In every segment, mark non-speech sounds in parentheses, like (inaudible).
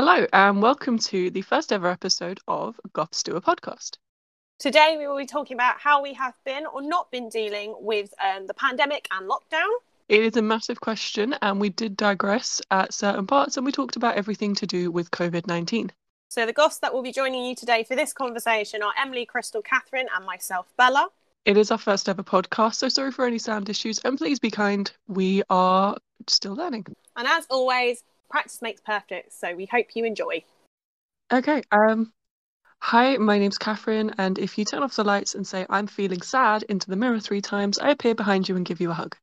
Hello, and welcome to the first ever episode of Goths Do a Podcast. Today, we will be talking about how we have been or not been dealing with um, the pandemic and lockdown. It is a massive question, and we did digress at certain parts, and we talked about everything to do with COVID 19. So, the Goths that will be joining you today for this conversation are Emily, Crystal, Catherine, and myself, Bella. It is our first ever podcast, so sorry for any sound issues, and please be kind. We are still learning. And as always, practice makes perfect, so we hope you enjoy. Okay, um, hi, my name's Catherine, and if you turn off the lights and say, I'm feeling sad into the mirror three times, I appear behind you and give you a hug.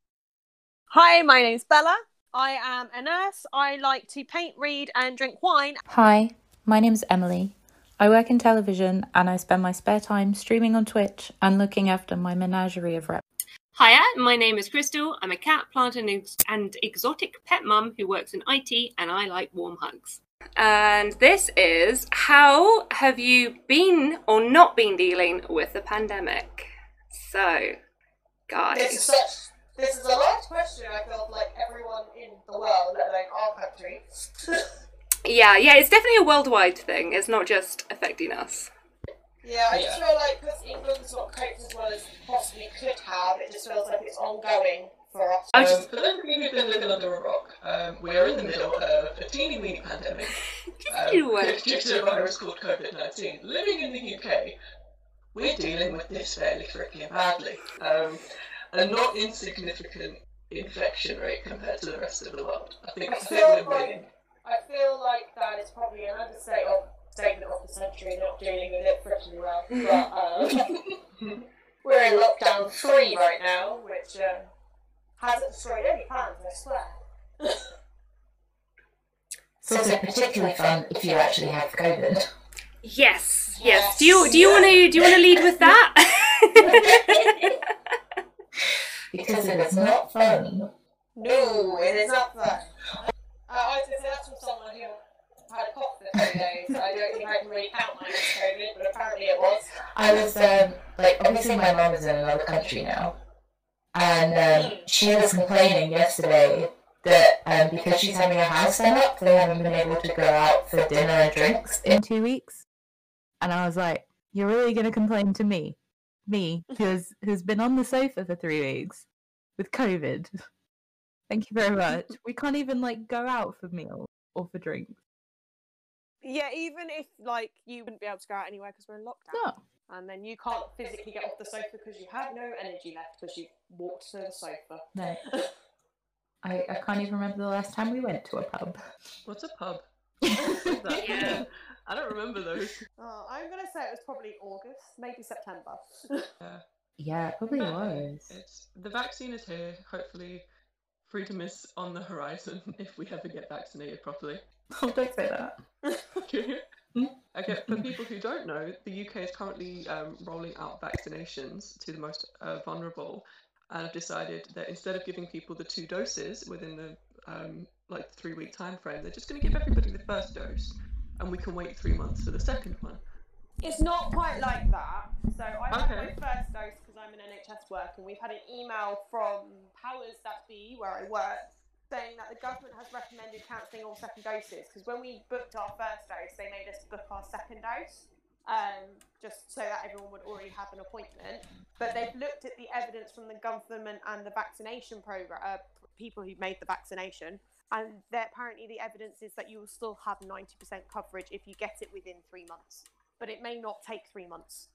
Hi, my name's Bella. I am a nurse. I like to paint, read, and drink wine. Hi, my name's Emily. I work in television and I spend my spare time streaming on Twitch and looking after my menagerie of reps. Hiya, my name is Crystal. I'm a cat, plant, and, ex- and exotic pet mum who works in IT, and I like warm hugs. And this is how have you been or not been dealing with the pandemic? So, guys. This is such. This is a large question. I feel like everyone in the world, let alone our country. (laughs) Yeah, yeah, it's definitely a worldwide thing. It's not just affecting us. Yeah, I just feel like because England's not coped as well as possibly could have, it just feels like it's ongoing for us. I just- for those of you who've been living under a rock, um, we are in the middle of a teeny weeny pandemic (laughs) um, Anyway. due to a virus called COVID 19. Living in the UK, we're dealing with this fairly freaking badly. Um, a not insignificant infection rate compared to the rest of the world. I think, I I think feel we're like- winning. I feel like that is probably an understatement of, statement of the century, not dealing with it pretty well. (laughs) But um, (laughs) we're in lockdown three right now, which uh, hasn't destroyed any plans, I swear. So it's also particularly fun if you actually have COVID. Yes, yes. Do you do you want to do you want to lead with that? (laughs) Because it is not fun. No, it is not fun. Uh, I was going to say that's from someone who I don't think I can really count mine COVID, but apparently it was. I was, um, like, obviously my mum is in another country now. And um, she was complaining yesterday that um, because she's having a house set up, they haven't been able to go out for dinner and drinks. In two weeks. And I was like, You're really going to complain to me? Me, who's, who's been on the sofa for three weeks with COVID. Thank you very much. We can't even like go out for meals or for drinks. Yeah, even if like you wouldn't be able to go out anywhere because we're in lockdown, No. and then you can't physically get off the sofa because you have no energy left because you've walked to the sofa. No. I, I can't even remember the last time we went to a pub. What's a pub? (laughs) Yeah. I don't remember those. Oh, I'm gonna say it was probably August, maybe September. (laughs) Yeah. Yeah, it probably was. It's the vaccine is here. Hopefully, freedom is on the horizon (laughs) if we ever get vaccinated properly. (laughs) Oh, don't say that. okay, okay, for people who don't know, the UK is currently um, rolling out vaccinations to the most uh, vulnerable, and have decided that instead of giving people the two doses within the um, like three week time frame, they're just going to give everybody the first dose, and we can wait three months for the second one. It's not quite like that. So I had Okay. my first dose because I'm an NHS worker, and we've had an email from powers that be where I work saying that the government has recommended cancelling all second doses because when we booked our first dose, they made us book our second dose. Um, just so that everyone would already have an appointment, but they've looked at the evidence from the government and the vaccination program, uh, people who made the vaccination, and apparently the evidence is that you will still have 90% coverage if you get it within three months but it may not take three months,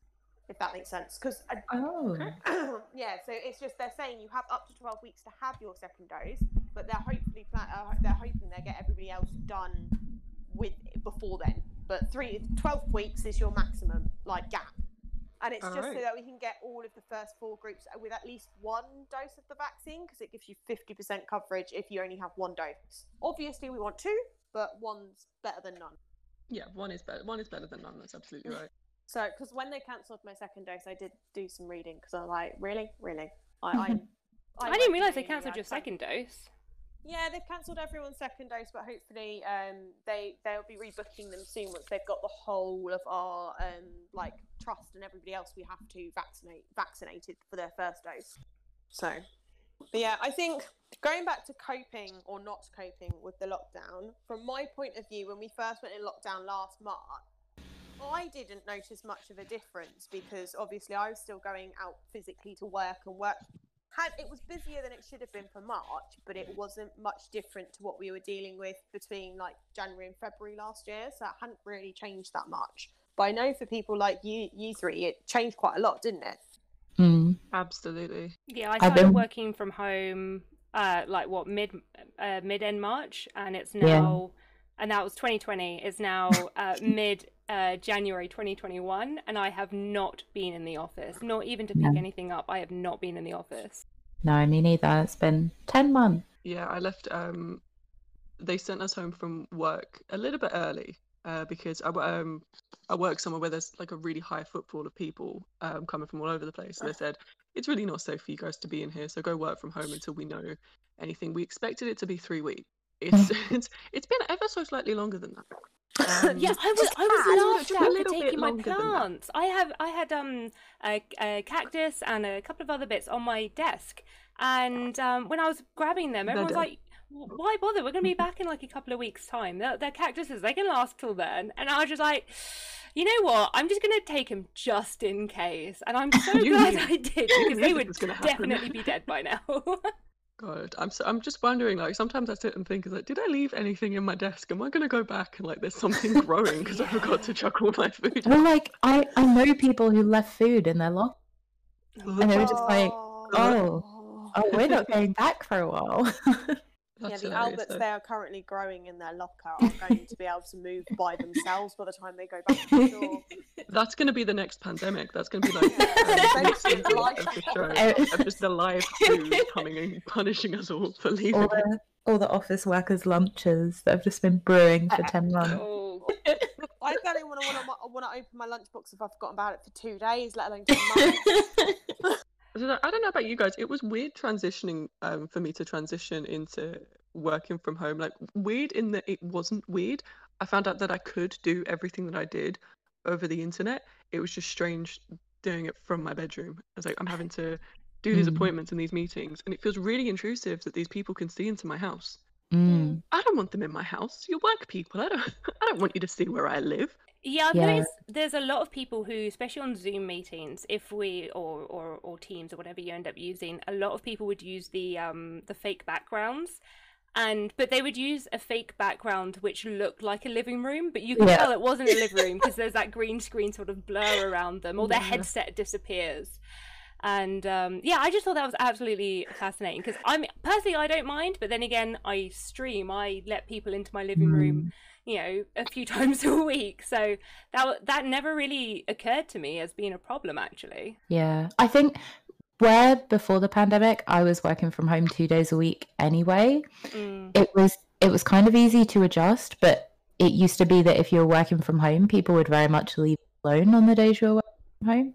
if that makes sense. Because Oh. (coughs) yeah, so it's just they're saying you have up to twelve weeks to have your second dose, but they're hopefully pla- uh, they're hoping they get everybody else done with before then. But three 12 weeks is your maximum like gap, and it's just so that we can get all of the first four groups with at least one dose of the vaccine because it gives you fifty percent coverage if you only have one dose. Obviously, we want two, but one's better than none. Yeah, one is better. One is better than none. That's absolutely right. (laughs) So, because when they cancelled my second dose, I did do some reading because I was like, really, really. I I, (laughs) I didn't realise they cancelled your second dose. Yeah, they've cancelled everyone's second dose, but hopefully, um, they they'll be rebooking them soon once they've got the whole of our um like trust and everybody else we have to vaccinate vaccinated for their first dose. So, But yeah, I think going back to coping or not coping with the lockdown, from my point of view, when we first went in lockdown last March, I didn't notice much of a difference because obviously I was still going out physically to work and work. Had it was busier than it should have been for March, but it wasn't much different to what we were dealing with between like January and February last year. So it hadn't really changed that much. But I know for people like you, you three, it changed quite a lot, didn't it? Mm. Absolutely. Yeah, I started been- working from home uh like what mid uh, mid end March and it's Yeah. now and that was 2020 it's now uh, (laughs) mid uh, January 2021 and I have not been in the office not even to pick No. anything up I have not been in the office No, me neither. It's been 10 months. Yeah, I left. Um, they sent us home from work a little bit early uh, because I, um, I work somewhere where there's like a really high footfall of people um, coming from all over the place. And they said, it's really not safe for you guys to be in here, so go work from home until we know anything. We expected it to be three weeks. It's (laughs) it's it's been ever so slightly longer than that. Um, yeah, I was I was laughed at for taking my longer than that. plants. I have I had um a, a cactus and a couple of other bits on my desk, and um, when I was grabbing them, everyone was like, "Why bother? We're going to be back in like a couple of weeks' time. They're, they're cactuses; they can last till then." And I was just like. You know what? I'm just going to take them just in case, and I'm (laughs) so glad I did because they would definitely be dead by now. (laughs) God, I'm so, I'm just wondering. Like sometimes I sit and think, like, did I leave anything in my desk? Am I gonna go back and like there's something (laughs) growing because I forgot to chuck all my food? Well, like, I, I know people who left food in their locker. And they were just like, oh, oh, we're not (laughs) going back for a while. (laughs) Yeah, the hilarious, Alberts though. they are currently growing in their locker are going to be able to move by themselves by the time they go back for (laughs) sure. That's going to be the next pandemic. That's going to be like Yeah. the next Basically, season life of show (laughs) just the live food coming and punishing us all for leaving. all, the, all the office workers' lunches that have just been brewing for 10 (laughs) months. oh, I don't even want to want to open my lunchbox if I've forgotten about it for two days, let alone two months. I don't know about you guys. It was weird transitioning um, for me to transition into working from home. Like weird in that it wasn't weird. I found out that I could do everything that I did over the internet. It was just strange doing it from my bedroom. I was like, I'm having to do these Mm. appointments and these meetings, and it feels really intrusive that these people can see into my house. Mm. I don't want them in my house. You're work people. I don't. (laughs) I don't want you to see where I live. Yeah, I've Yeah. noticed there's a lot of people who, especially on Zoom meetings, if we or, or or Teams or whatever you end up using, a lot of people would use the um the fake backgrounds, and but they would use a fake background which looked like a living room, but you could Yeah. tell it wasn't a living room (laughs) because there's that green screen sort of blur around them, or their Yeah. headset disappears. And um, yeah, I just thought that was absolutely fascinating because I'm personally I don't mind, but then again I stream, I let people into my living room you know a few (laughs) times a week so that that never really occurred to me as being a problem actually Yeah, I think where before the pandemic I was working from home two days a week anyway, mm. it was it was kind of easy to adjust, but it used to be that if you were working from home, people would very much leave alone on the days you were working from home.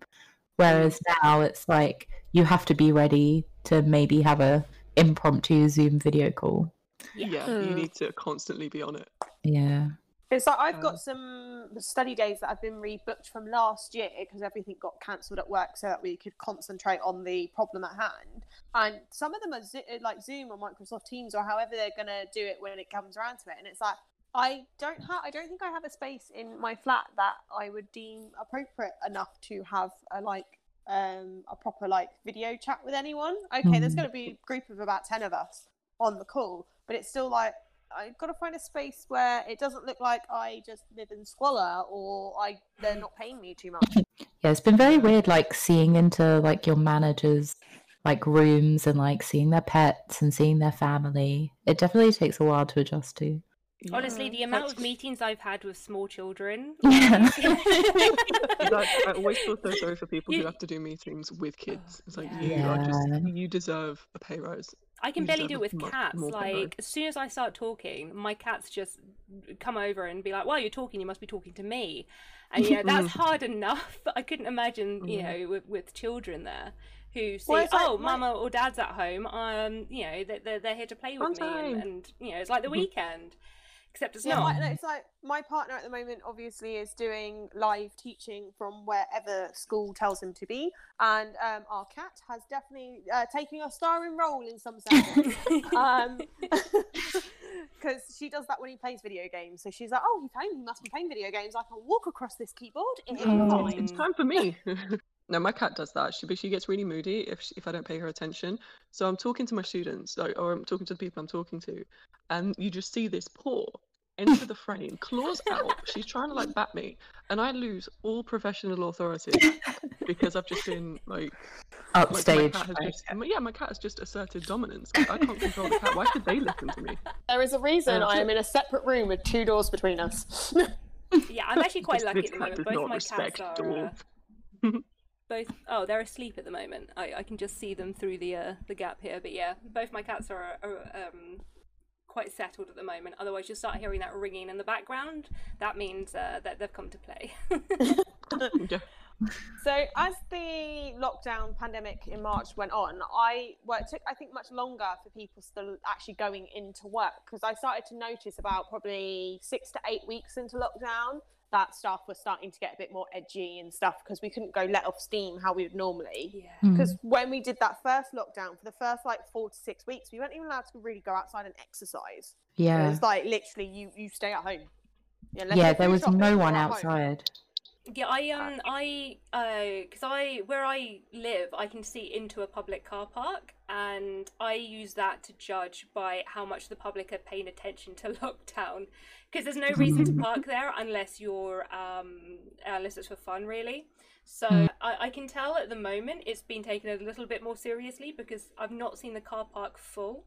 Whereas now it's like you have to be ready to maybe have a impromptu Zoom video call. Yeah. Yeah, you Mm. need to constantly be on it. Yeah. It's like I've got some study days that have been rebooked from last year because everything got cancelled at work so that we could concentrate on the problem at hand. And some of them are Zo- like Zoom or Microsoft Teams or however they're going to do it when it comes around to it. And it's like I don't have, I don't think I have a space in my flat that I would deem appropriate enough to have a like um a proper like video chat with anyone. Okay, there's Mm. going to be a group of about ten of us on the call, but it's still like I've got to find a space where it doesn't look like I just live in squalor or I they're not paying me too much. Yeah, it's been very weird like seeing into like your managers like rooms and like seeing their pets and seeing their family. It definitely takes a while to adjust to. Honestly the amount of meetings i've had with small children Yeah. (laughs) Like, (laughs) I always feel so sorry for people who have to do meetings with kids. It's like Yeah. you are just you deserve a pay rise. I can You barely do it with mo- cats. more. Like as soon as I start talking, my cats just come over and be like, "While you're talking, you must be talking to me," and you know (laughs) that's hard enough. I couldn't imagine, you Mhm. know, with, with children there who say, Well, it's like "Oh, my- mama or dad's at home. Um, you know, they- they're they're here to play with Fun me," and, and you know, it's like the Mhm. weekend. Except it's Yeah, not. my, it's like my partner at the moment obviously is doing live teaching from wherever school tells him to be, and um, our cat has definitely uh, taken a starring role in some sense. (laughs) um, (laughs) because she does that when he plays video games. So she's like, "Oh, he's home. He must be playing video games. I can walk across this keyboard. It is Oh. fine." It's time for me. (laughs) no, my cat does that. She, but she gets really moody if she, if I don't pay her attention. So I'm talking to my students, or, or I'm talking to the people I'm talking to, and you just see this paw into the frame, claws out. She's trying to like bat me, and I lose all professional authority because I've just been like, like my Upstage. cat right. just, yeah, my cat has just asserted dominance. Like, I can't control the cat. Why should they listen to me? There is a reason Uh, I am in a separate room with two doors between us. Yeah, I'm actually quite lucky at the moment. Both my cats are uh, (laughs) both. Oh, they're asleep at the moment. I, I can just see them through the uh, the gap here. But yeah, both my cats are, are um quite settled at the moment. Otherwise, you'll start hearing that ringing in the background. That means uh, that they've come to play. (laughs) So as the lockdown pandemic in March went on, I well, it took I think much longer for people still actually going into work because I started to notice about probably six to eight weeks into lockdown that stuff was starting to get a bit more edgy and stuff because we couldn't go let off steam how we would normally. yeah. Mm. Because when we did that first lockdown for the first like four to six weeks, we weren't even allowed to really go outside and exercise. It Yeah. was like literally you you stay at home. Yeah, Yeah, there was shopping, no one at home. outside. Yeah, I um I uh because I where I live I can see into a public car park and I use that to judge by how much the public are paying attention to (laughs) lockdown because there's no reason to park there unless you're um unless it's for fun really. So Mm. I, I can tell at the moment it's been taken a little bit more seriously because I've not seen the car park full.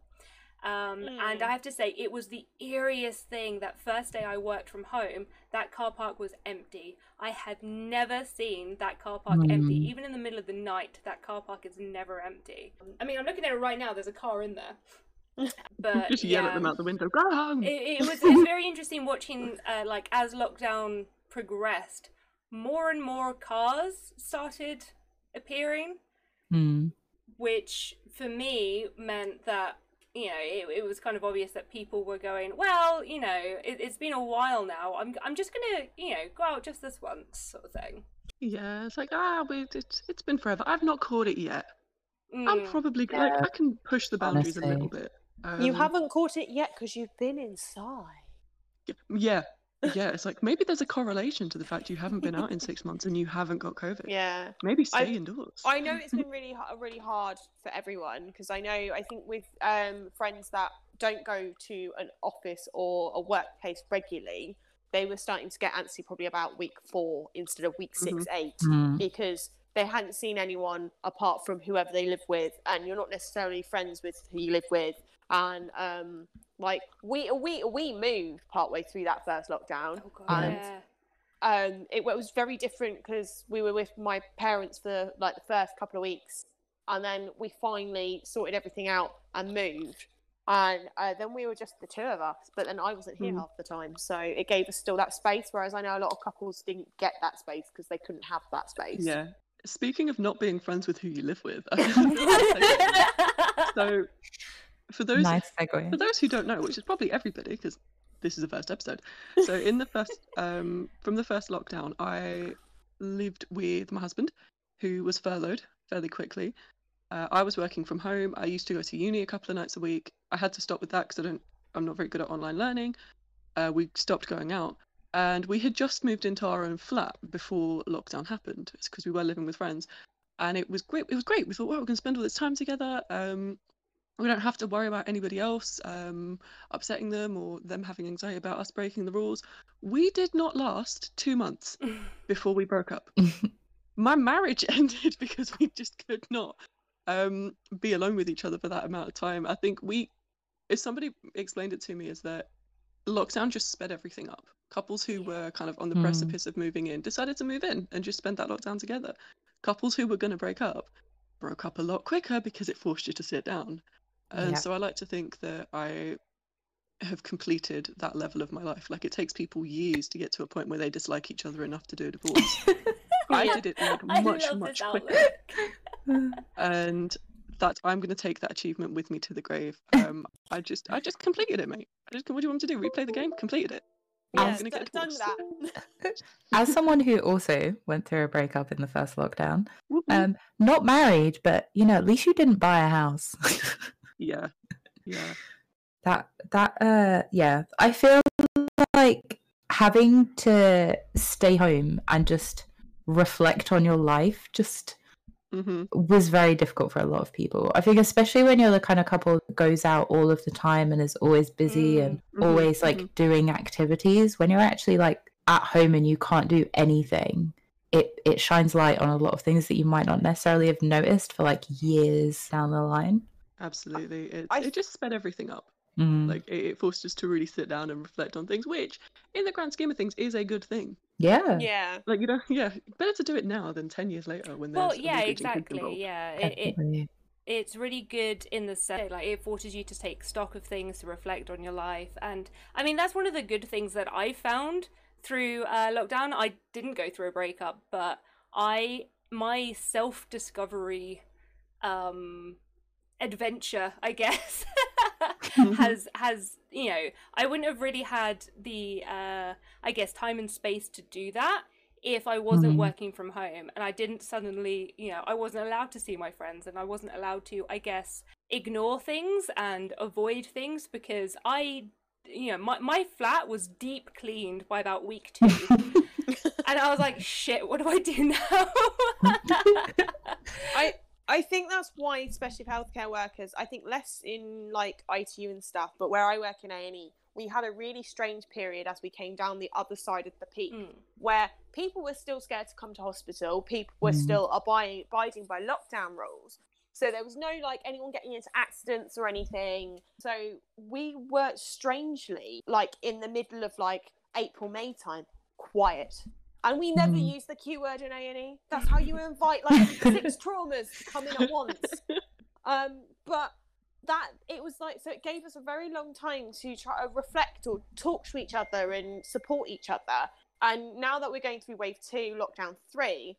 Um, And Mm. I have to say, it was the eeriest thing that first day I worked from home, that car park was empty. I had never seen that car park empty. Mm. Even in the middle of the night, that car park is never empty. I mean, I'm looking at it right now, there's a car in there. But Just yell yeah, at them out the window. Go home. it, it was, (laughs) it was very interesting watching, uh, like, as lockdown progressed, more and more cars started appearing Mm. which for me meant that you know it, it was kind of obvious that people were going well you know it, it's been a while now i'm, I'm just gonna you know go out just this once sort of thing Yeah, it's like ah, we it's it's been forever. I've not caught it yet. I'm Mm. probably like Yeah. I can push the boundaries a little Honestly. Bit. You Um, haven't caught it yet because you've been inside. Yeah, yeah. It's like maybe there's a correlation to the fact you haven't been out in six months and you haven't got COVID. Yeah. Maybe stay I've- indoors. I know it's been (laughs) really really hard for everyone because I know I think with um, friends that don't go to an office or a workplace regularly, they were starting to get antsy probably about week four instead of week six, eight Mm. because they hadn't seen anyone apart from whoever they live with, and you're not necessarily friends with who you live with. And um, like we we we moved partway through that first lockdown, oh and yeah um, it, wa- was very different because we were with my parents for like the first couple of weeks, and then we finally sorted everything out and moved. And uh, then we were just the two of us, but then I wasn't here Mm. half the time, so it gave us still that space. Whereas I know a lot of couples didn't get that space because they couldn't have that space. Yeah. Speaking of not being friends with who you live with, (laughs) (laughs) so for those Nice for those who don't know, which is probably everybody, because this is the first episode. So in the first, (laughs) um, from the first lockdown, I lived with my husband, who was furloughed fairly quickly. Uh, I was working from home. I used to go to uni a couple of nights a week. I had to stop with that because I don't. I'm not very good at online learning. Uh, we stopped going out, and we had just moved into our own flat before lockdown happened. It's because we were living with friends, and it was great. It was great. We thought, well, we're going to spend all this time together. Um, we don't have to worry about anybody else um, upsetting them or them having anxiety about us breaking the rules. We did not last two months (laughs) before we broke up. (laughs) My marriage (laughs) ended because we just could not um, be alone with each other for that amount of time. I think we, if somebody explained it to me, is that lockdown just sped everything up. Couples who were kind of on the Hmm. precipice of moving in decided to move in and just spend that lockdown together. Couples who were going to break up broke up a lot quicker because it forced you to sit down. And Yeah. so I like to think that I have completed that level of my life. Like it takes people years to get to a point where they dislike each other enough to do a divorce. (laughs) I did it like I much, much quicker. (laughs) And that I'm gonna take that achievement with me to the grave. Um, I just I just completed it, mate. I just what do you want me to do? Replay the game? Completed it. I'm gonna get a done that. (laughs) As someone who also went through a breakup in the first lockdown, Whoop, whoop. um, not married, but you know, at least you didn't buy a house. Yeah, yeah. that that uh yeah. I feel like having to stay home and just reflect on your life just hmm was very difficult for a lot of people. I think especially when you're the kind of couple that goes out all of the time and is always busy and Mhm, always like mhm. doing activities when you're actually like at home and you can't do anything it it shines light on a lot of things that you might not necessarily have noticed for like years down the line Absolutely. It I- it just sped everything up. Mm, Like it, it forced us to really sit down and reflect on things, which, in the grand scheme of things, is a good thing. yeah yeah. Like you know, (laughs) yeah, better to do it now than ten years later when Well, there's a yeah, mortgage and kids exactly. Yeah, it, it, it's really good in the sense like it forces you to take stock of things to reflect on your life and i mean that's one of the good things that i found through uh, lockdown i didn't go through a breakup but i my self discovery um adventure i guess (laughs) has has you know i wouldn't have really had the uh i guess time and space to do that if I wasn't Mhm. working from home and I didn't suddenly, you know, I wasn't allowed to see my friends and I wasn't allowed to, I guess, ignore things and avoid things because I, you know, my, my flat was deep cleaned by about week (laughs) two. and I was like, shit, what do I do now? (laughs) I I think that's why, especially for healthcare workers, I think less in like ITU and stuff, but where I work in A and E, we had a really strange period as we came down the other side of the peak, Mm. where people were still scared to come to hospital, people were Mm. still abiding, abiding by lockdown rules. So there was no like anyone getting into accidents or anything. So we were strangely like in the middle of like April May time, quiet. And we never Mm. use the Q word in A and E. That's how you invite like six (laughs) traumas to come in at once. Um, but that it was like so it gave us a very long time to try to reflect or talk to each other and support each other. And now that we're going through wave two, lockdown three,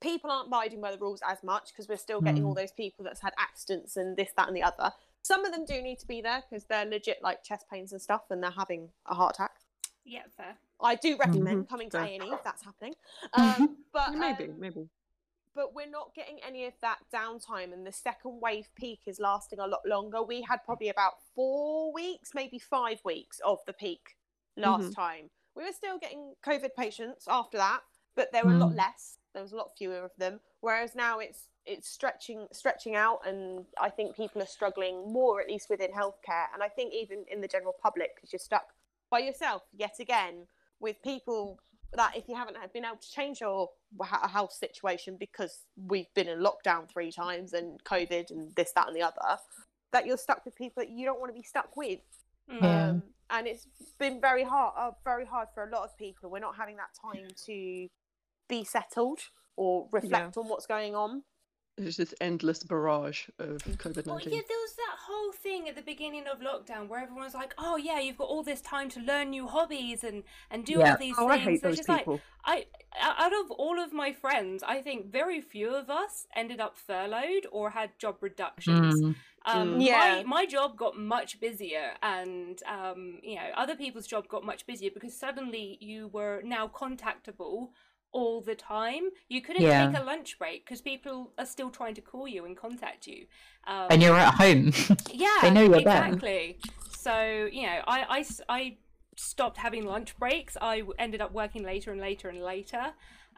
people aren't abiding by the rules as much because we're still getting all those people that's had accidents and this, that, and the other. Some of them do need to be there because they're legit like chest pains and stuff, and they're having a heart attack. Yeah, fair. I do recommend Mhm, coming to A and E if that's happening. Um, but maybe, um, maybe. but we're not getting any of that downtime and the second wave peak is lasting a lot longer we had probably about four weeks maybe five weeks of the peak last Mhm. time we were still getting covid patients after that but there were a lot Mm. less there was a lot fewer of them whereas now it's it's stretching stretching out and i think people are struggling more at least within healthcare and i think even in the general public because you're stuck by yourself yet again with people that if you haven't been able to change your h- house situation because we've been in lockdown three times and COVID and this, that, and the other, that you're stuck with people that you don't want to be stuck with. Mm. Yeah. Um, and it's been very hard, uh, very hard for a lot of people. We're not having that time to be settled or reflect on what's going on. There's this endless barrage of COVID Well, nineteen. yeah, there was that whole thing at the beginning of lockdown where everyone was like, "Oh yeah, you've got all this time to learn new hobbies and and do Yeah. all these Oh, things." I hate And it's those just like, people. I out of all of my friends, I think very few of us ended up furloughed or had job reductions. Mm. Um, Mm. Yeah. my, my job got much busier, and um, you know, other people's job got much busier because suddenly you were now contactable all the time. You couldn't Yeah. take a lunch break because people are still trying to call you and contact you. Um, and you're at home. (laughs) yeah, They know you're there. exactly. So you know, I, I, I stopped having lunch breaks. I ended up working later and later and later,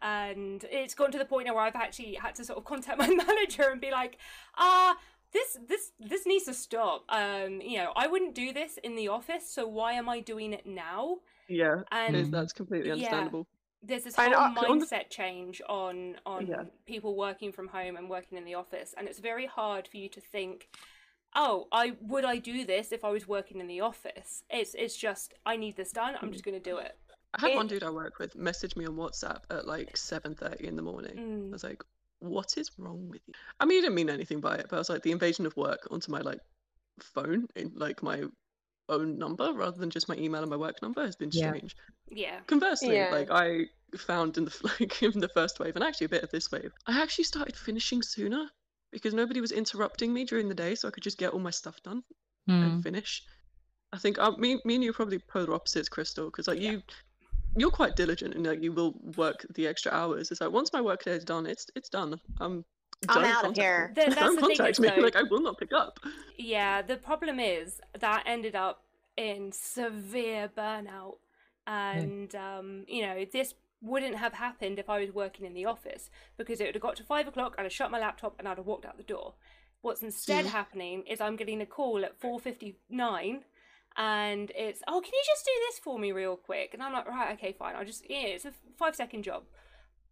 and it's gone to the point now where I've actually had to sort of contact (laughs) my manager and be like, ah. this this this needs to stop. Um, you know, I wouldn't do this in the office, so why am I doing it now? Yeah, And that's completely yeah. understandable. There's this And whole I- on the- mindset change on on Yeah. people working from home and working in the office and it's very hard for you to think oh i would i do this if i was working in the office it's it's just i need this done i'm just going to do it I had one dude I work with message me on WhatsApp at like seven thirty in the morning. I Mm. was like, "What is wrong with you?" I mean, he didn't mean anything by it, but I was like, the invasion of work onto my like phone in like my own number rather than just my email and my work number has been Yeah. strange. yeah Conversely, Yeah. like I found in the (laughs) like in the first wave and actually a bit of this wave, I actually started finishing sooner. because nobody was interrupting me during the day, so I could just get all my stuff done Mm. and finish. I think uh, me, me and you are probably polar opposites, Crystal, because like you, you're quite diligent and like you will work the extra hours. It's like once my work day is done, it's it's done. Um, I'm out of here. me. Th- that's don't the thing contact is, me. though- (laughs) Like I will not pick up. Yeah, the problem is that ended up in severe burnout. And, um, you know, this wouldn't have happened if I was working in the office because it would have got to five o'clock, and I'd have shut my laptop and I'd have walked out the door. What's instead Mm. happening is I'm getting a call at 4.59 and it's, oh, can you just do this for me real quick? And I'm like, right, okay, fine. I'll just, yeah, it's a five second job.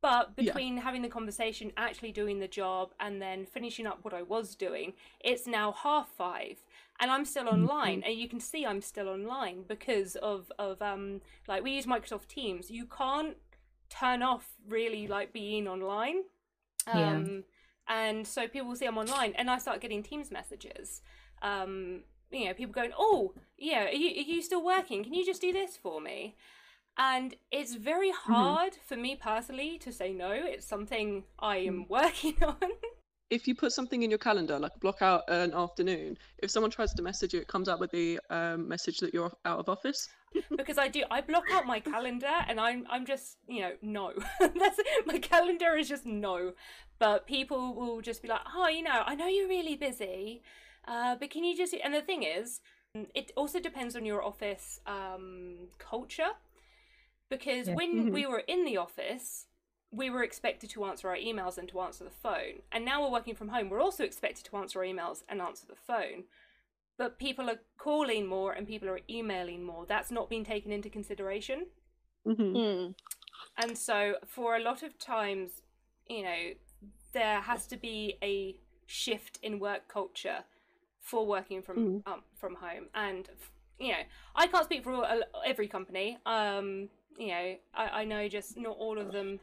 But Yeah. between having the conversation, actually doing the job, and then finishing up what I was doing, it's now half five, and I'm still online. And you can see I'm still online because of of um like we use Microsoft Teams. You can't turn off really like being online. Yeah. Um, and so people will see I'm online, and I start getting Teams messages. Um, you know, people going, "Oh, yeah, are you are you still working? Can you just do this for me?" And it's very hard for me personally to say no. It's something I am (laughs) working on. If you put something in your calendar, like block out an afternoon, if someone tries to message you, it comes out with the um, message that you're out of office. (laughs) because I do I block out my calendar and I'm I'm just you know no (laughs) that's my calendar is just no but people will just be like oh you know I know you're really busy uh, but can you just and the thing is it also depends on your office um, culture because Yeah. when Mhm. we were in the office we were expected to answer our emails and to answer the phone and now we're working from home we're also expected to answer our emails and answer the phone but people are calling more and people are emailing more. That's not been taken into consideration. Mm-hmm. Mm. And so, for a lot of times, you know, there has to be a shift in work culture for working from Mm. um, from home. And you know, I can't speak for all, uh, every company. Um, you know, I, I know just not all of them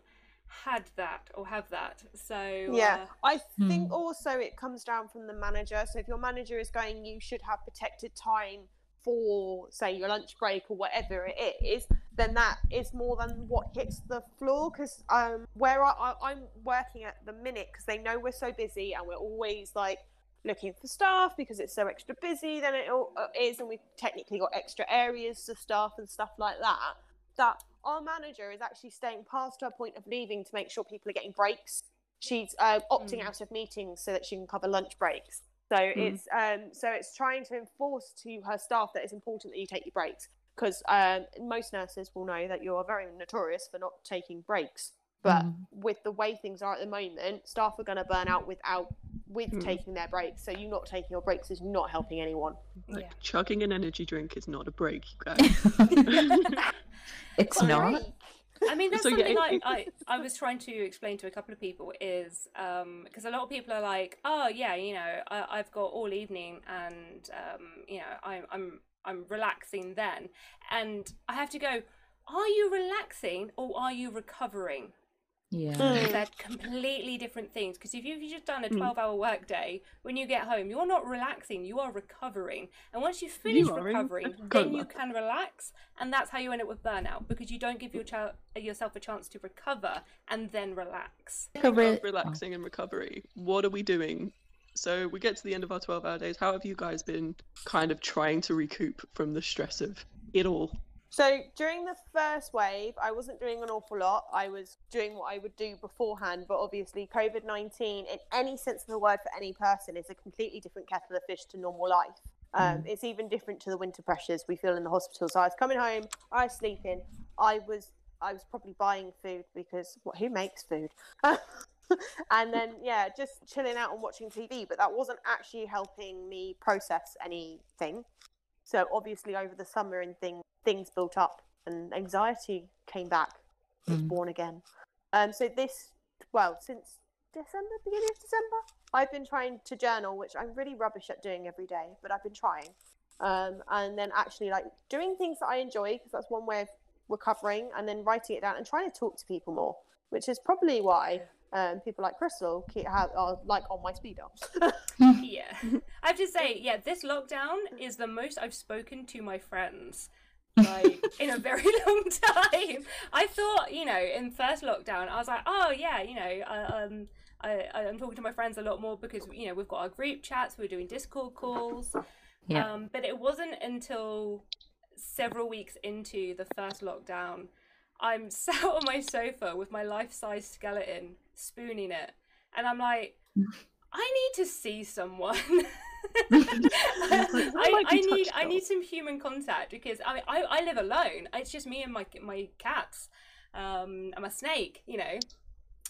had that or have that. So Yeah, uh, I think Hmm. also it comes down from the manager. So if your manager is going, you should have protected time for, say, your lunch break or whatever it is, then that is more than what hits the floor. Because um, where I, I, I'm working at the minute, because they know we're so busy and we're always like looking for staff because it's so extra busy than it all- uh, is, and we've technically got extra areas to staff and stuff like that. That our manager is actually staying past her point of leaving to make sure people are getting breaks. She's uh, opting Mm. out of meetings so that she can cover lunch breaks. So it's um, so it's trying to enforce to her staff that it's important that you take your breaks because um, most nurses will know that you are very notorious for not taking breaks. But Mm. with the way things are at the moment, staff are going to burn out without with Mm. taking their breaks. So you not taking your breaks is not helping anyone. Like yeah. chugging an energy drink is not a break, you guys. (laughs) (laughs) it's Sorry. not. I mean, that's So, something it- I, I, I was trying to explain to a couple of people is because a lot of people are like, oh yeah, you know, I, I've got all evening and um, you know, I'm I'm I'm relaxing then, and I have to go. Are you relaxing or are you recovering? Yeah. Mm. They're completely different things. Because if you've just done a Mm. 12 hour workday, when you get home, you're not relaxing, you are recovering. And once you finish are in recovering, then you can relax. And that's how you end up with burnout because you don't give your ch- yourself a chance to recover and then relax. Like a re- of relaxing and recovery. What are we doing? So we get to the end of our 12 hour days. How have you guys been kind of trying to recoup from the stress of it all? So during the first wave, I wasn't doing an awful lot. I was doing what I would do beforehand, but obviously, COVID 19, in any sense of the word for any person, is a completely different kettle of fish to normal life. Um, It's even different to the winter pressures we feel in the hospital. So I was coming home, I was sleeping, I was I was probably buying food because what, who makes food? (laughs) and then yeah, just chilling out and watching TV. But that wasn't actually helping me process anything. So obviously over the summer and thing, things built up and anxiety came back, was Mm. born again. Um, so this, well, since December, beginning of December, I've been trying to journal, which I'm really rubbish at doing every day, but I've been trying. Um, and then actually like doing things that I enjoy because that's one way of recovering, and then writing it down and trying to talk to people more, which is probably why um, people like Crystal keep, have, are like on my speed dial. (laughs) (laughs) yeah. I have to say, yeah, this lockdown is the most I've spoken to my friends like in a very (laughs) long time. I thought, you know, in first lockdown, I was like, oh yeah, you know, uh, um, I, I'm talking to my friends a lot more because you know we've got our group chats, we're doing Discord calls. Yeah. Um, but it wasn't until several weeks into the first lockdown, I'm sat on my sofa with my life-size skeleton, spooning it, and I'm like, (laughs) I need to see someone. (laughs) I, like I need I need some human contact because I mean, I, I live alone. It's just me and my my cats, um, and my snake, you know.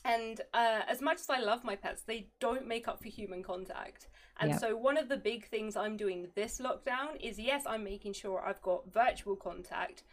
And uh, as much as I love my pets, they don't make up for human contact. And Yeah. so one of the big things I'm doing this lockdown is yes, I'm making sure I've got virtual contact,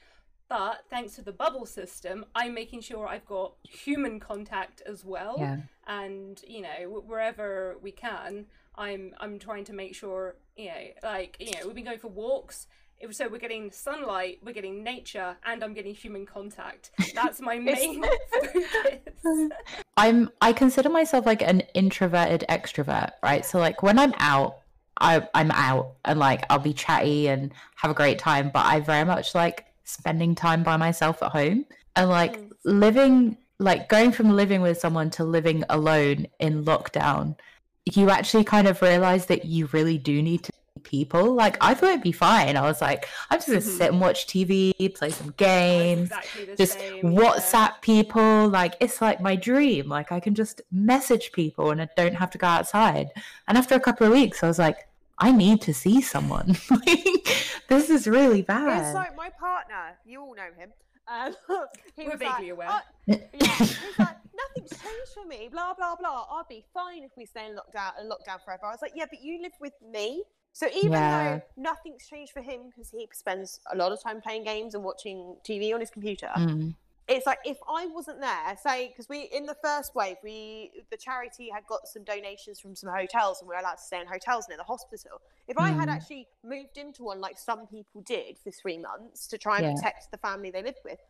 but thanks to the bubble system, I'm making sure I've got human contact as well Yeah. and you know wherever we can i'm i'm trying to make sure you know like you know we've been going for walks so we're getting sunlight we're getting nature and i'm getting human contact that's my (laughs) main (laughs) focus (laughs) I'm I consider myself like an introverted extrovert, right? So like when I'm out, I I'm out and like I'll be chatty and have a great time, but I very much like spending time by myself at home and like Mm. living like going from living with someone to living alone in lockdown. You actually kind of realize that you really do need to people. Like I thought it'd be fine. I was like, I'm just gonna Mhm. sit and watch TV, play some games, exactly just same, yeah. WhatsApp people. Like it's like my dream. Like I can just message people and I don't have to go outside. And after a couple of weeks, I was like, I need to see someone. (laughs) like this is really bad. It's like my partner. You all know him. Um, (laughs) he We're was like, aware. "Oh, yeah, he's like, (laughs) nothing's changed for me. Blah blah blah. I'll be fine if we stay in lockdown and lockdown forever. I was like, yeah, but you live with me. So even Yeah. though nothing's changed for him because he spends a lot of time playing games and watching TV on his computer, Mm, it's like if I wasn't there, say, because we in the first wave, we the charity had got some donations from some hotels, and we are allowed to stay in hotels near the hospital. If I had Mm. actually moved into one like some people did for three months to try and Yeah. protect the family they lived with,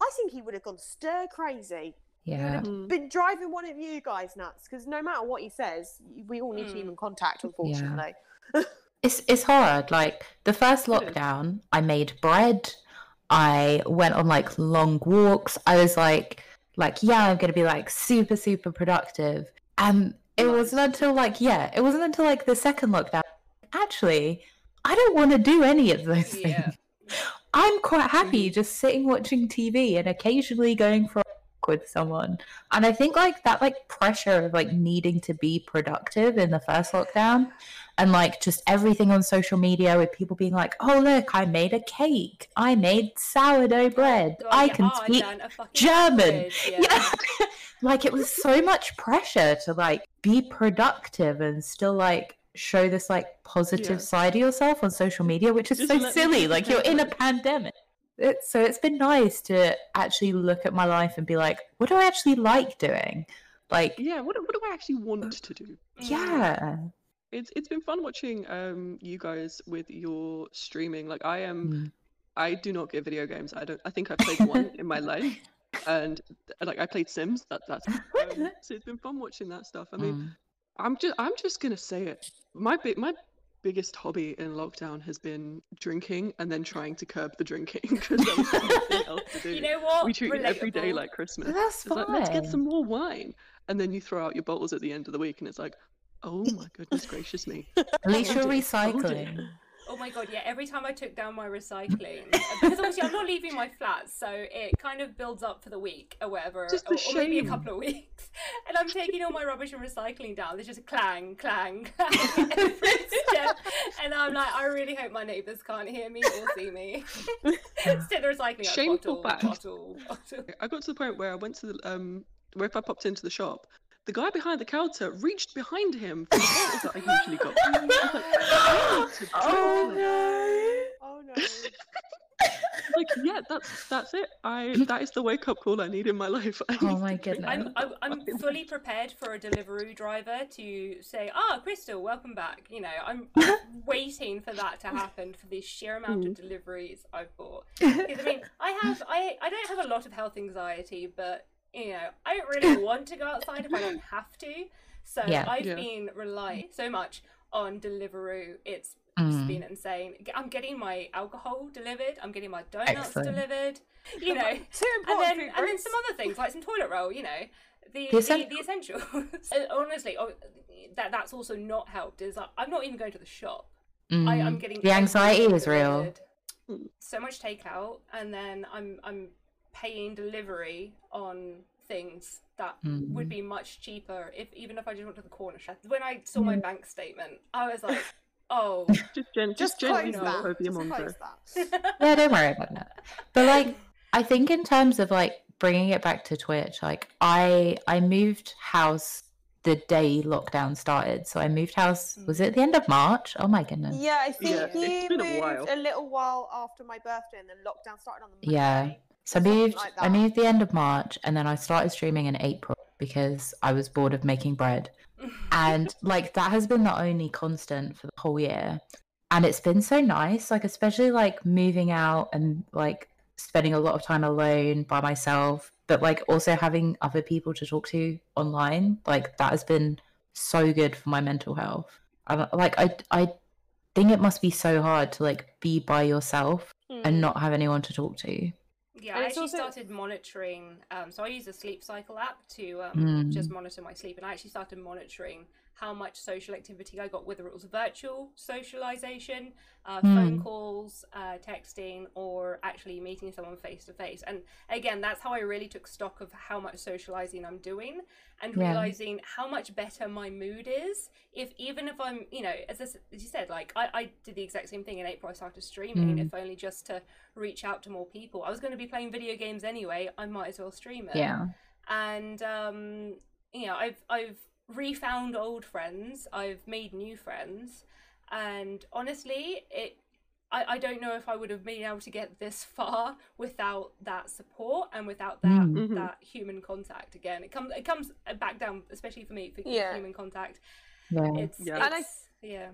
I think he would have gone stir crazy. Yeah. Mm. been driving one of you guys nuts because no matter what he says, we all need Mm. human contact, unfortunately. (laughs) It's it's hard. Like the first lockdown, I made bread. I went on like long walks. I was like like yeah, I'm gonna be like super super productive. And it wasn't until like yeah, it wasn't until like the second lockdown. Actually, I don't want to do any of those things. Yeah. I'm quite happy just sitting watching TV and occasionally going for a walk with someone. And I think like that like pressure of like needing to be productive in the first lockdown and like just everything on social media with people being like, "Oh look, I made a cake. I made sourdough oh bread. God, I can oh, speak done a fucking German." language, (laughs) yeah. like it was so much pressure to like be productive and still like show this like positive Yeah. side of yourself on social media which is Just so silly (laughs) like you're in a pandemic so it's been nice to actually look at my life and be like what do i actually like doing like Yeah, what, do- what do I actually want uh, to do? Yeah It's it's been fun watching um you guys with your streaming. Like I am Mm. I do not get video games. I don't I think I've played one in my life (laughs) and like I played Sims. That that's um, (laughs) so it's been fun watching that stuff. I mean, Mm. I'm just I'm just gonna say it. My big my biggest hobby in lockdown has been drinking and then trying to curb the drinking (laughs) because there was nothing else to do. You know what? we treat it every day like Christmas. that's It's like let's get some more wine, and then you throw out your bottles at the end of the week, and it's like, oh my goodness gracious me. (laughs) at least you're Told you, told you. recycling Oh my god, yeah, every time I took down my recycling, because obviously I'm not leaving my flat, so it kind of builds up for the week or whatever, Just or, the or maybe a couple of (laughs) weeks. And I'm taking all my rubbish and recycling down. There's just a clang, clang, (laughs) clang every step. And I'm like, I really hope my neighbours can't hear me or see me. Stick the recycling out, Shameful bottle, bottle, bottle. I got to the point where I went to the um where if I popped into the shop, the guy behind the counter reached behind him for the bottles that I usually got. (laughs) I like, I need to drink oh no Oh no. (laughs) like yeah, that's that's it. I that is the wake up call I need in my life. (laughs) I Oh my goodness. I'm. I'm, I'm fully prepared for a Deliveroo driver to say, "Ah, Crystal, welcome back." You know, I'm, I'm waiting for that to happen for the sheer amount of deliveries I've bought. Because I mean, I have, I, I don't have a lot of health anxiety, but you know, I don't really (coughs) want to go outside if I don't have to. So Yeah. I've Yeah. been relying so much on Deliveroo. It's Mm. just been insane. I'm getting my alcohol delivered. I'm getting my donuts Excellent. delivered. You know, Two and then food and then some other things like some toilet roll, you know. the The the, essen- the essentials. (laughs) Honestly, oh, that that's also not helped. Is like, I'm not even going to the shop. I, Mm. I'm getting the anxiety is real. So much takeout, and then I'm I'm paying delivery on things that would Mm. be much cheaper if even if I just went to the corner shop. When I saw my Mm. bank statement, I was like, (laughs) oh, Just, gen- Just just close that. Just close that. Yeah, don't worry about that. But like, I think in terms of like bringing it back to Twitch, like I I moved house the day lockdown started. So I moved house. Was it the end of March? Oh my goodness. Yeah, I think Yeah, it's you been a moved a little while after my birthday, and then lockdown started on the Monday. Yeah. So I moved. like I moved the end of March, and then I started streaming in April because I was bored of making bread. (laughs) and like that has been the only constant for the whole year and it's been so nice like especially like moving out and like spending a lot of time alone by myself but like also having other people to talk to online like that has been so good for my mental health I, don't- like i i think it must be so hard to like be by yourself Mm. and not have anyone to talk to Yeah, And I actually also- started monitoring. Um, so I use a sleep cycle app to um, just Mm. monitor my sleep, and I actually started monitoring how much social activity I got, whether it was virtual socialization, uh, phone Mm. calls, uh, texting, or actually meeting someone face to face. And again, that's how I really took stock of how much socializing I'm doing, and Yeah. realizing how much better my mood is. If even if I'm, you know, as, I as you said, like I, I did the exact same thing in April. I started streaming, Mm. if only just to reach out to more people. I was going to be playing video games anyway. I might as well stream it. yeah And um, you know, I've I've refound old friends. I've made new friends, and honestly, it. I, I don't know if I would have been able to get this (laughs) far without that support and without that Mm. Mhm. that human contact. Again, it comes it comes back down, especially for me for Yeah. human contact. yeah It's Yeah. And I- yeah.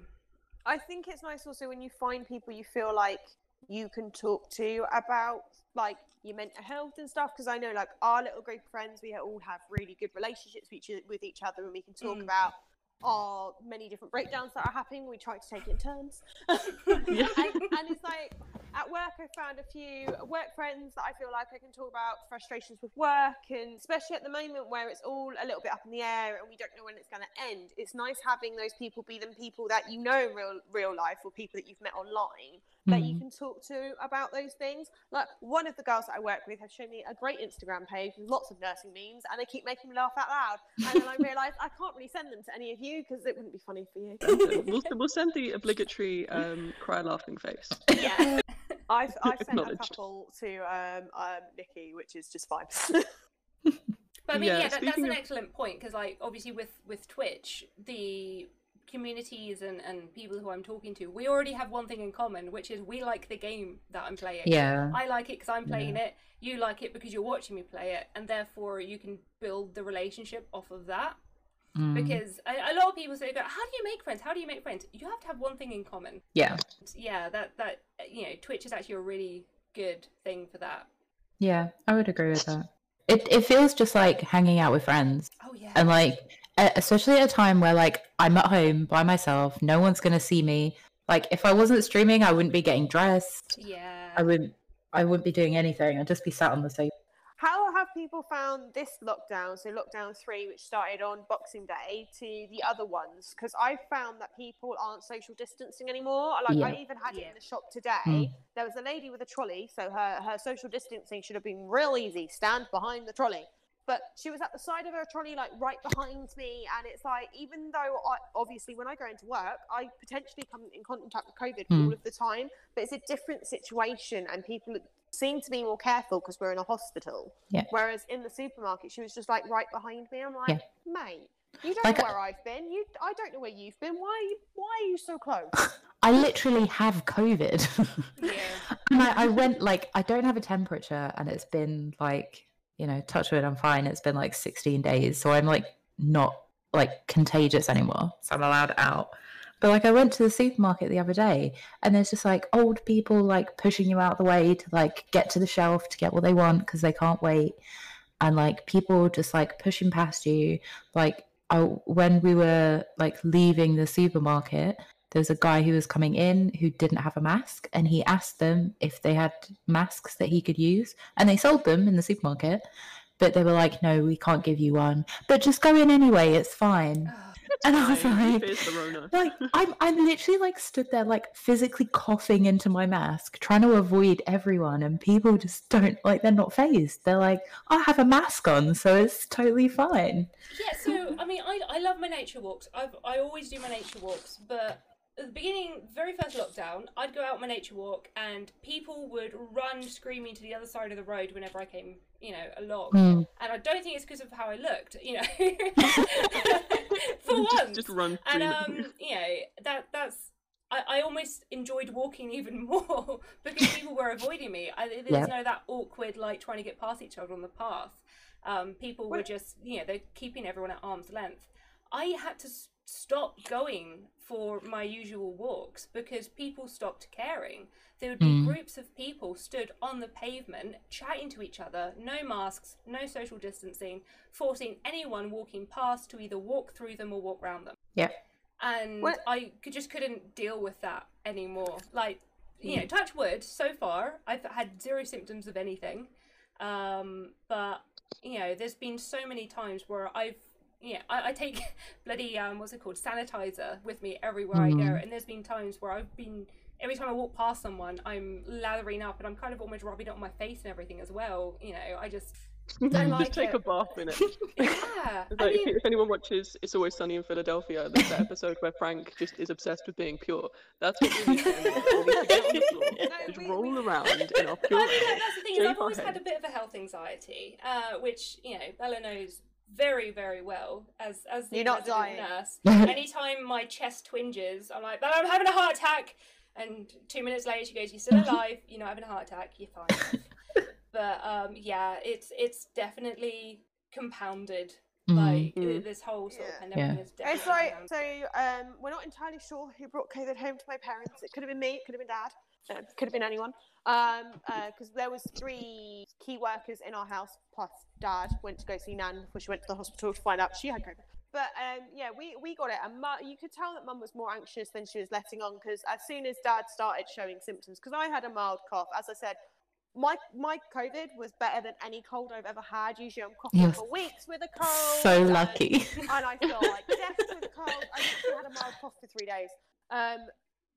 I think it's nice also when you find people you feel like you can talk to about like your mental health and stuff. Because I know like our little group of friends, we all have really good relationships with each, with each other, and we can talk Mm. about our many different breakdowns that are happening. We try to take it in turns. (laughs) (laughs) And, and it's like at work, I found a few work friends that I feel like I can talk about frustrations with work, and especially at the moment where it's all a little bit up in the air and we don't know when it's going to end. It's nice having those people be them people that you know in real real life or people that you've met online that you Mm. can talk to about those things. Like one of the girls that I work with has shown me a great Instagram page with lots of nursing memes, and they keep making me laugh out loud. And then I (laughs) realised I can't really send them to any of you because it wouldn't be funny for you. (laughs) we'll, we'll send the obligatory um, cry laughing face. Yeah. (laughs) I've, (laughs) I've sent a couple to um, um, Nikki, which is just fine. (laughs) But I mean, Yeah, yeah, that, that's an of- excellent point because, like, obviously with with Twitch, the communities and and people who I'm talking to, we already have one thing in common, which is we like the game that I'm playing. yeah I like it because I'm playing it. You like it because you're watching me play it, and therefore you can build the relationship off of that. Mm. Because a, a lot of people say, "Go, how do you make friends? How do you make friends?" You have to have one thing in common. yeah Yeah, that that you know, Twitch is actually a really good thing for that. Yeah, I would agree with that. It it feels just like hanging out with friends, Oh yeah. and like especially at a time where like I'm at home by myself, no one's gonna see me. Like if I wasn't streaming, I wouldn't be getting dressed. yeah. I wouldn't. I wouldn't be doing anything. I'd just be sat on the sofa. How have people found this lockdown, so lockdown three, which started on Boxing Day, to the other ones? Because I found that people aren't social distancing anymore. Like I even had it in the shop today. Mm. There was a lady with a trolley, so her her social distancing should have been real easy. Stand behind the trolley. But she was at the side of her trolley, like right behind me, and it's like even though I obviously when I go into work, I potentially come in contact with COVID Mm. all of the time, but it's a different situation, and people seem to be more careful because we're in a hospital. Yeah. Whereas in the supermarket, she was just like right behind me. I'm like, Yeah. mate, you don't Like, know I- where I've been. You, I don't know where you've been. Why are you? Why are you so close? (laughs) I literally have COVID. (laughs) Yeah. and I, I went like I don't have a temperature, and it's been like you know, touch wood, I'm fine. It's been like 16 days, so I'm like not like contagious anymore, so I'm allowed out. But like I went to the supermarket the other day, and there's just like old people like pushing you out the way to like get to the shelf to get what they want because they can't wait, and like people just like pushing past you. Like I, when we were like leaving the supermarket, there's a guy who was coming in who didn't have a mask and he asked them if they had masks that he could use and they sold them in the supermarket but they were like, no, we can't give you one. But just go in anyway, it's fine. (laughs) And I was like, Here's the Rona. like I'm I'm literally like stood there like physically coughing into my mask, trying to avoid everyone, and people just don't like they're not phased. They're like, I have a mask on, so it's totally fine. Yeah, so I mean, I, I love my nature walks. I've, I always do my nature walks, but at the beginning, very first lockdown, I'd go out my nature walk, and people would run screaming to the other side of the road whenever I came, you know, along. Mm. And I don't think it's because of how I looked, you know, (laughs) (laughs) for (laughs) just, once. just run and um, you know, that that's. I, I almost enjoyed walking (laughs) even more because people were avoiding me. I, there's Yeah. no that awkward like trying to get past each other on the path. Um, people were just, you know, they're keeping everyone at arm's length. I had to s- stop going for my usual walks because people stopped caring. There would be Mm. groups of people stood on the pavement chatting to each other, no masks, no social distancing, forcing anyone walking past to either walk through them or walk round them. Yeah. And What- I could, just couldn't deal with that anymore. Like, you Mm. know, touch wood, so far, I've had zero symptoms of anything. Um, but, you know, there's been so many times where I've yeah, I, I take (laughs) bloody um, what's it called, sanitizer with me everywhere I go, Mhm. and there's been times where I've been every time I walk past someone, I'm lathering up, and I'm kind of almost rubbing it on my face and everything as well. You know, I just (laughs) don't like just take it. a bath in it. (laughs) yeah. It's I like, if, mean, if anyone watches It's Always Sunny in Philadelphia, there's that episode where Frank just is obsessed with being pure. That's what we need to do. We need to get on the floor, No, just we- roll we- around in our But pure I mean, that's the thing is, I've our always had a bit of a health anxiety, uh, which you know Bella knows very, very well as as the You're not dying. nurse. (laughs) Anytime my chest twinges, I'm like, "Bella, I'm having a heart attack," and two minutes later she goes, "You're still alive. You're not having a heart attack. You're fine." (laughs) but um, yeah, it's it's definitely compounded. Mm. Like Mm. this whole sort of Yeah. pandemic Yeah. is definitely It's like compounded. so. Um, we're not entirely sure who brought COVID home to my parents. It could have been me. It could have been dad. Uh, could have been anyone. Um, because there was three key workers in our house plus dad went to go see Nan before she went to the hospital to find out she had COVID. But um, yeah, we, we got it, and you could tell that mum was more anxious than she was letting on because as soon as dad started showing symptoms, because I had a mild cough, as I said, my my COVID was better than any cold I've ever had. Usually I'm coughing You're for weeks with a cold. So and- lucky. and I feel like death with a cold. I literally had a mild cough for three days. Um,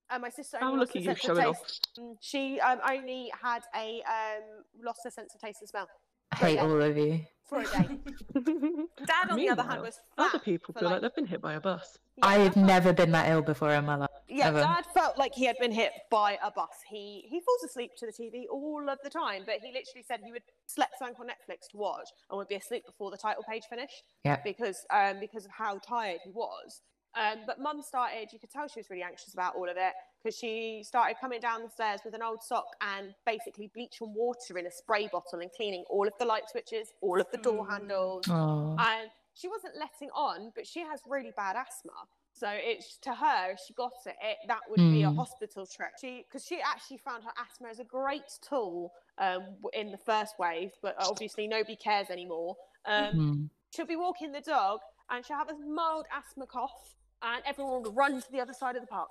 and my sister How only lost lucky her you sense of showing off. taste. Mm, She um, only had a um, lost her sense of taste and smell I hate all of you. for a day. (laughs) Dad, on the other hand, Meanwhile, was Other people feel like like- they've been hit by a bus. Yeah, I've never been that ill before in my life. Yeah, ever. Dad felt like he had been hit by a bus. He he falls asleep to the TV all of the time, but he literally said he would select something on Netflix to watch and would be asleep before the title page finished. Yeah. Because um because of how tired he was. Um, but Mum started. You could tell she was really anxious about all of it because she started coming down the stairs with an old sock and basically bleach and water in a spray bottle and cleaning all of the light switches, all of the door Mm. handles, Oh. and she wasn't letting on, but she has really bad asthma. So it's to her, if she got it, it that would be a Mm. hospital trip. She because she actually found her asthma as a great tool um, in the first wave, but obviously nobody cares anymore. Um, Mm. She'll be walking the dog, and she'll have a mild asthma cough, and everyone will run to the other side of the park.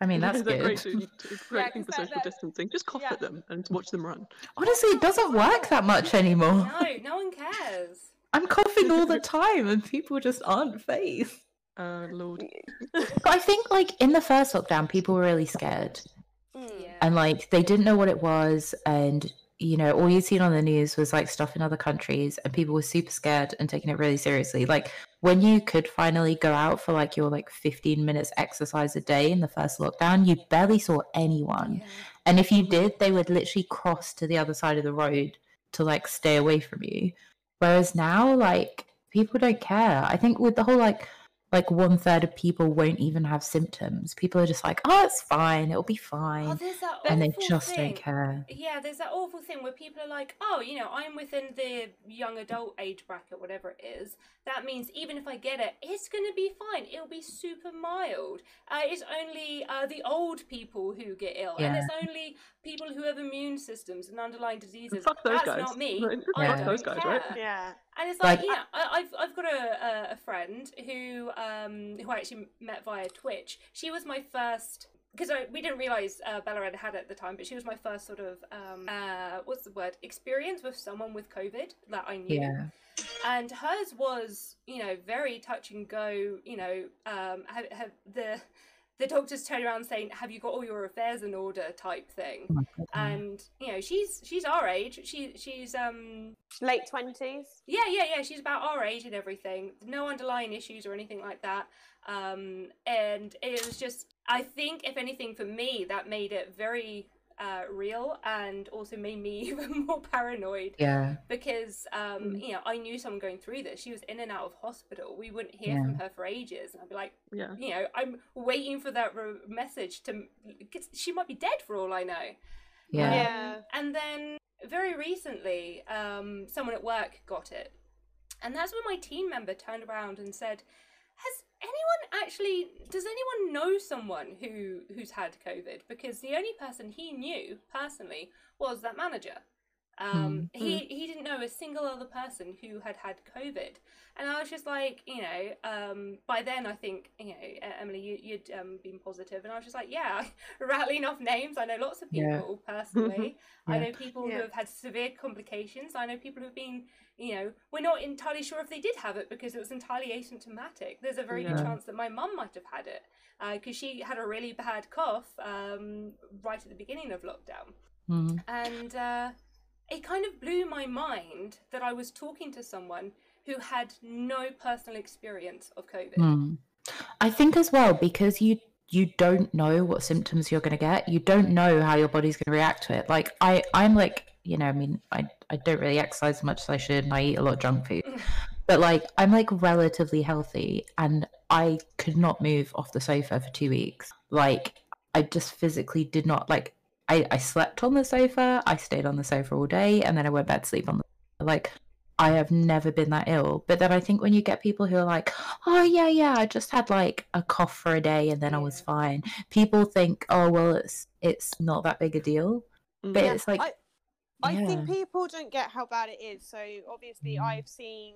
I mean, that's (laughs) Is good. great, dude? Great Yeah, thing 'cause for social distancing. Just cough yeah. at them and watch them run. Honestly, it doesn't work that much anymore. No, no one cares. I'm coughing all the (laughs) time and people just aren't phased. Uh, Lord. But I think, like, in the first lockdown, people were really scared. Mm. Yeah. And, like, they didn't know what it was. And, you know, all you'd seen on the news was, like, stuff in other countries. And people were super scared and taking it really seriously. Like, when you could finally go out for, like, your, like, 15 minutes exercise a day in the first lockdown, you barely saw anyone. Yeah. And if you did, they would literally cross to the other side of the road to like stay away from you. Whereas now, like people don't care. I think with the whole like like one third of people won't even have symptoms. People are just like, oh, it's fine, it'll be Oh, fine, there's that and they just thing. don't care. Yeah, there's that awful thing where people are like, oh, you know, I'm within the young adult age bracket, whatever it is. That means even if I get it, it's going to be fine. It'll be super mild. Uh, it's only uh, the old people who get ill, and it's only people who have immune systems and underlying diseases. Fuck those That's guys. not me. (laughs) Right? I Fuck don't those guys, right? Yeah. And it's like, Like- yeah, I, I've I've got a, a, a friend who um who I actually met via Twitch. She was my first because we didn't realize uh, Bella had had it at the time, but she was my first sort of um, uh, what's the word experience with someone with COVID that I knew. Yeah. And hers was, you know, very touch and go. You know, um, have, have the the doctors turn around saying, "Have you got all your affairs in order?" type thing. Oh my God, yeah. And you know, she's she's our age. She she's um Late twenties. yeah, yeah, yeah. She's about our age and everything. No underlying issues or anything like that. Um, and it was just, I think, if anything, for me, that made it very uh, real and also made me (laughs) even more paranoid yeah. because, um, Mm. you know, I knew someone going through this. She was in and out of hospital. We wouldn't hear Yeah. from her for ages. And I'd be like, Yeah. you know, I'm waiting for that re- message to, 'cause she might be dead for all I know. Yeah. Yeah. And then very recently, um, someone at work got it. And that's when my team member turned around and said, Has anyone actually does anyone know someone who who's had COVID? Because the only person he knew personally was that manager. Um, he he didn't know a single other person who had had COVID, and I was just like, you know, um, by then I think, you know, Emily, you, you'd um, been positive, and I was just like, yeah, (laughs) rattling off names. I know lots of people Yeah. people (laughs) personally. I know people Yeah. who have had severe complications. I know people who've been, you know, we're not entirely sure if they did have it because it was entirely asymptomatic. There's a very good chance that my mum might have had it because she had a really bad cough um, right at the beginning of lockdown Mm. and uh, it kind of blew my mind that I was talking to someone who had no personal experience of COVID. Mm. I think as well because you you don't know what symptoms you're going to get. You don't know how your body's going to react to it. Like I I'm like, you know, I mean, I I don't really exercise as much as I should and I eat a lot of junk food. (laughs) But like I'm like relatively healthy and I could not move off the sofa for 2 weeks. Like I just physically did not like I, I slept on the sofa, I stayed on the sofa all day, and then I went back to sleep on the like I have never been that ill. But then I think when you get people who are like, oh yeah, yeah, I just had like a cough for a day and then I was fine. People think, oh well, it's it's not that big a deal. Mm. But Yeah, it's like, I, I yeah. think people don't get how bad it is. So obviously, Mm. I've seen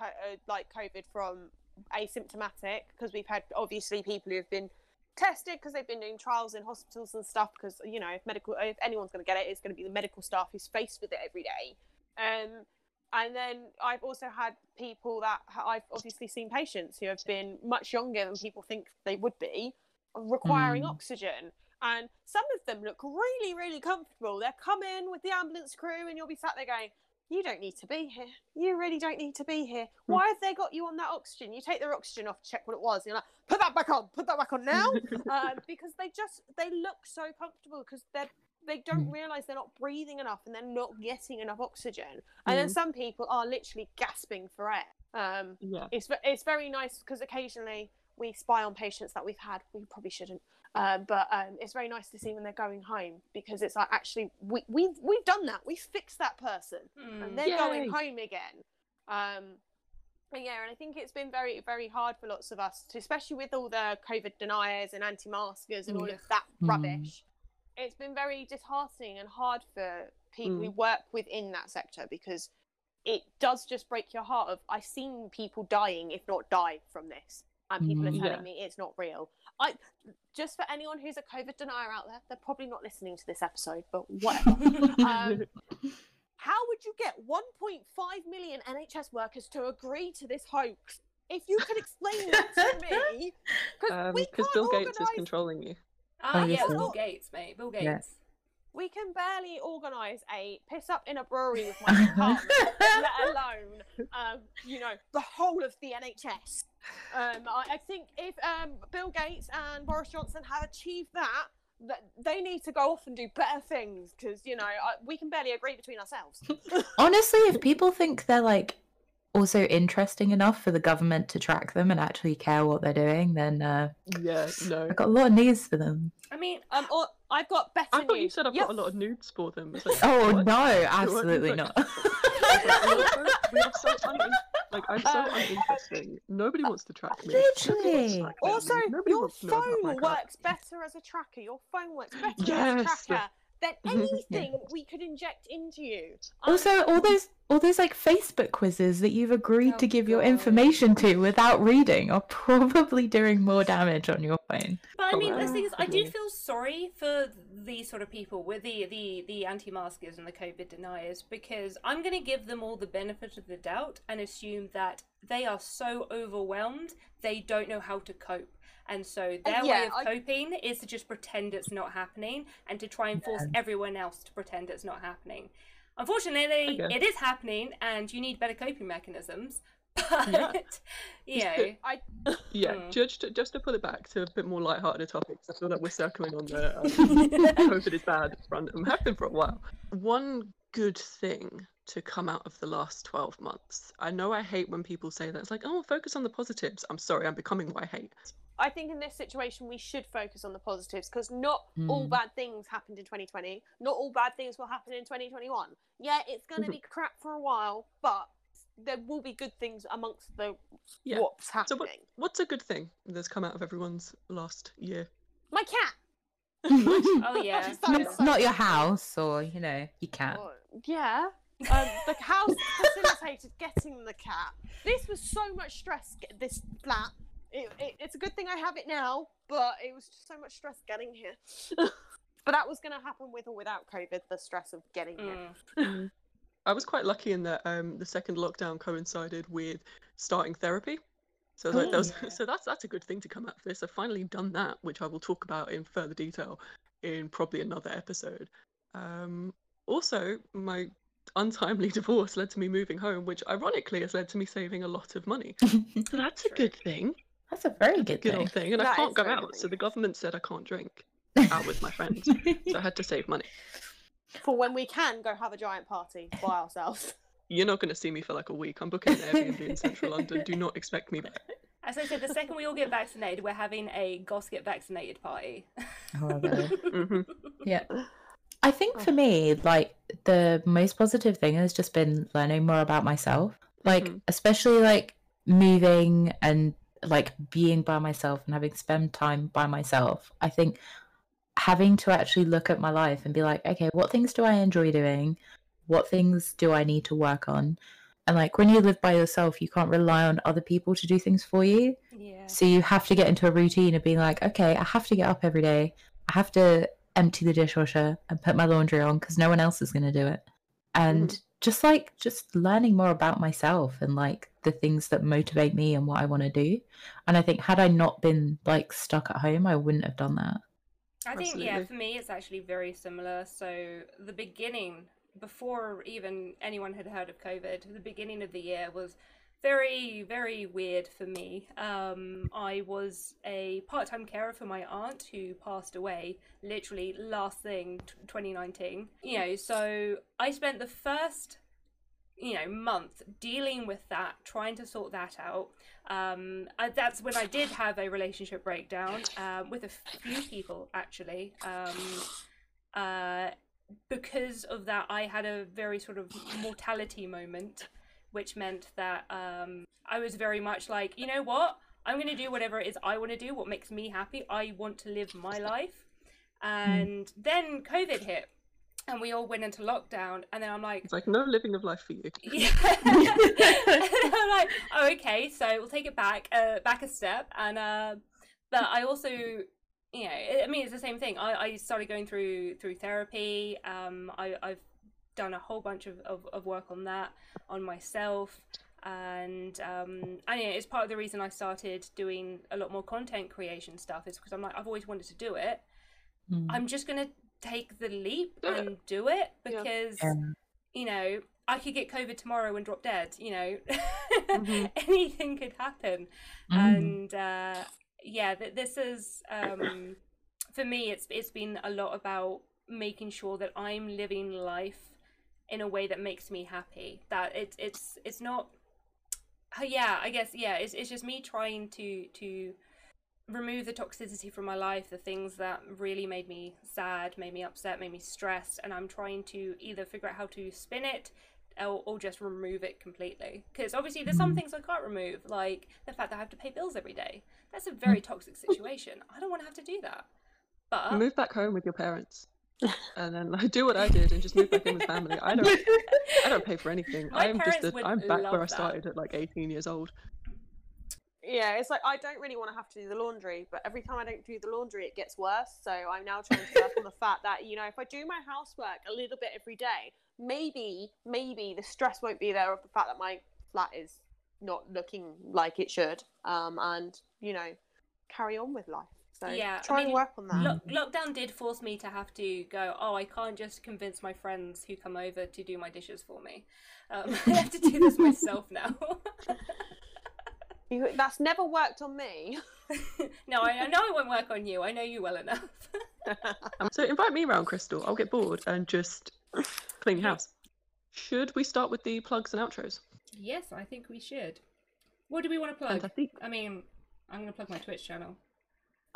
uh, like COVID from asymptomatic because we've had obviously people who have been tested because they've been doing trials in hospitals and stuff. Because you know, if medical, if anyone's going to get it, it's going to be the medical staff who's faced with it every day. Um, and then I've also had people that I've obviously seen patients who have been much younger than people think they would be, requiring Mm. oxygen. And some of them look really, really comfortable. They're coming with the ambulance crew, and you'll be sat there going, You don't need to be here. You really don't need to be here. Why have they got you on that oxygen? You take their oxygen off check what it was. And you're like, Put that back on, put that back on now. (laughs) um, because they just, they look so comfortable because they're, they don't Mm. realize they're not breathing enough and they're not getting enough oxygen. And then Mm. some people are literally gasping for air. Um, Yeah. it's it's very nice because occasionally we spy on patients that we've had. We probably shouldn't, um, but um, it's very nice to see when they're going home because it's like actually we we've we've done that. We fixed that person, Mm. and they're going home again. Um, and yeah, and I think it's been very very hard for lots of us, to, especially with all the COVID deniers and anti-maskers and all of that Mm. rubbish. It's been very disheartening and hard for people who work within that sector because it does just break your heart of I've seen people dying, if not die from this. And people are Mm. telling Yeah. me it's not real. I just for anyone who's a COVID denier out there, they're probably not listening to this episode, but whatever. (laughs) um, (laughs) how would you get 1.5 million NHS workers to agree to this hoax? If you could explain that to (laughs) me, because we Because can't Bill Gates is controlling you. Ah, yeah, Bill Gates, mate. Bill Gates. Yeah. We can barely organise a piss up in a brewery with my (laughs) department, let (laughs) alone, um, you know, the whole of the NHS. Um, I, I think if um, Bill Gates and Boris Johnson have achieved that, that they need to go off and do better things because you know I, we can barely agree between ourselves. (laughs) Honestly, if people think they're like also interesting enough for the government to track them and actually care what they're doing, then uh, Yeah, no. I've got a lot of news for them. I mean, Um, or I've got better I thought you said I've Yep. got a lot of nudes for them. Like, Oh what? no, absolutely Like- not. (laughs) we are so unin- like I'm so Um, uninteresting. Nobody wants to track me. Literally. Nobody track. Also, Nobody your wants to know about my phone works better as a tracker. Your phone works better as a Yes. tracker than (laughs) anything we could inject into you. Um, also, all those all those like Facebook quizzes that you've agreed Oh, to give your information to without reading are (laughs) probably doing more damage on your phone. But I mean, the thing is, I do feel sorry for these sort of people with the the the anti-maskers and the COVID deniers because I'm going to give them all the benefit of the doubt and assume that they are so overwhelmed they don't know how to cope. And so their way yeah, of I- coping is to just pretend it's not happening and to try and force everyone else to pretend it's not happening. Unfortunately, Okay. it is happening, and you need better coping mechanisms. (laughs) But you know, I (laughs) Yeah, Mm. just to, just to put it back to a bit more light-hearted topics. I feel like we're circling on the um, (laughs) COVID is bad front and have been for a while. One good thing to come out of the last 12 months. I know I hate when people say that. It's like, oh, focus on the positives. I'm sorry, I'm becoming what I hate. I think in this situation we should focus on the positives because not all Mm. bad things happened in 2020. Not all bad things will happen in 2021. Yeah, it's going to be crap for a while, but there will be good things amongst the Yeah. what's So happening. what, what's a good thing that's come out of everyone's last year? My cat. (laughs) oh (laughs) (laughs) yeah, not, not your house or you know your cat. Oh, yeah. Um, the house facilitated getting the cat. This was so much stress. Get this flat. It, it, it's a good thing I have it now, but it was just so much stress getting here. (laughs) but that was going to happen with or without COVID. The stress of getting here. Mm. I was quite lucky in that um, the second lockdown coincided with starting therapy. So like, that was, so that's that's a good thing to come out of this. I've finally done that, which I will talk about in further detail in probably another episode. Um, also, my untimely (laughs) divorce led to me moving home, which ironically has led to me saving a lot of money. (laughs) So that's a good thing. That's a very good Good thing. thing. And I can't go very good out, so the government said I can't drink (laughs) out with my friends. so I had to save money. For when we can go have a giant party by ourselves. You're not going to see me for like a week. I'm booking an Airbnb in central London. Do not expect me back. As I said, the second we all get vaccinated, we're having a Goths get vaccinated party. Oh, really? hmm Yeah. I think for me, like the most positive thing has just been learning more about myself. Like, Mhm. especially like moving and like being by myself and having spent time by myself. I think having to actually look at my life and be like, okay, what things do I enjoy doing? What things do I need to work on? And like when you live by yourself, you can't rely on other people to do things for you. Yeah. So you have to get into a routine of being like, okay, I have to get up every day. I have to empty the dishwasher and put my laundry on because no one else is going to do it. And hmm. Just like just learning more about myself and like the things that motivate me and what I want to do. And I think had I not been like stuck at home, I wouldn't have done that. I think yeah, for me it's actually very similar. So the beginning, before even anyone had heard of COVID, the beginning of the year was very very weird for me. Um, I was a part-time carer for my aunt who passed away literally last thing t- 2019. You know, so I spent the first you know month dealing with that trying to sort that out um that's when i did have a relationship breakdown um, with a few people actually um uh because of that i had a very sort of mortality moment which meant that um i was very much like you know what i'm going to do whatever it is i want to do what makes me happy i want to live my life and then covid hit and we all went into lockdown and then i'm like It's like no living of life for you. (laughs) yeah. I'm like, oh, okay, so we'll take it back, uh, back a step, and uh, but I also, you know, I I mean, it's the same thing. I, I started going through through therapy. Um, I, I've done a whole bunch of, of, of work on that, on myself, and um, and yeah, it's part of the reason I started doing a lot more content creation stuff. Is because I'm like, I've always wanted to do it. Mm. I'm just gonna take the leap and do it because Yeah. you know I could get COVID tomorrow and drop dead. You know, Mhm. (laughs) anything could happen, Mm. and uh, yeah, th- this is um, for me. It's it's been a lot about making sure that I'm living life in a way that makes me happy. That it's it's it's not. uh, Yeah, I guess yeah. It's it's just me trying to to remove the toxicity from my life, the things that really made me sad, made me upset, made me stressed, and I'm trying to either figure out how to spin it or, or just remove it completely. Because obviously, there's some Mhm. things I can't remove, like the fact that I have to pay bills every day. That's a very toxic situation. I don't want to have to do that. But Move back home with your parents. And then I do what I did and just move back in with family. I don't I don't pay for anything. (laughs) My I'm just parents a, would I'm back love where I that. started at like 18 years old. Yeah, it's like I don't really want to have to do the laundry, but every time I don't do the laundry, it gets worse. So I'm now trying to work on the fact that you know if I do my housework a little bit every day, maybe maybe the stress won't be there of the fact that my flat is not looking like it should, um, and you know carry on with life. So Yeah, I try and work on that. Lo- lockdown did force me to have to go. Oh, I can't just convince my friends who come over to do my dishes for me. Um, (laughs) I have to do this myself now. You- that's never worked on me. (laughs) no, I, I know it won't work on you. I know you well enough. (laughs) Um, so invite me around, Crystal. I'll get bored and just clean your house. Should we start with the plugs and outros? yes, I think we should. What do we want to plug? Fantastic. I mean, I'm going to plug my Twitch channel.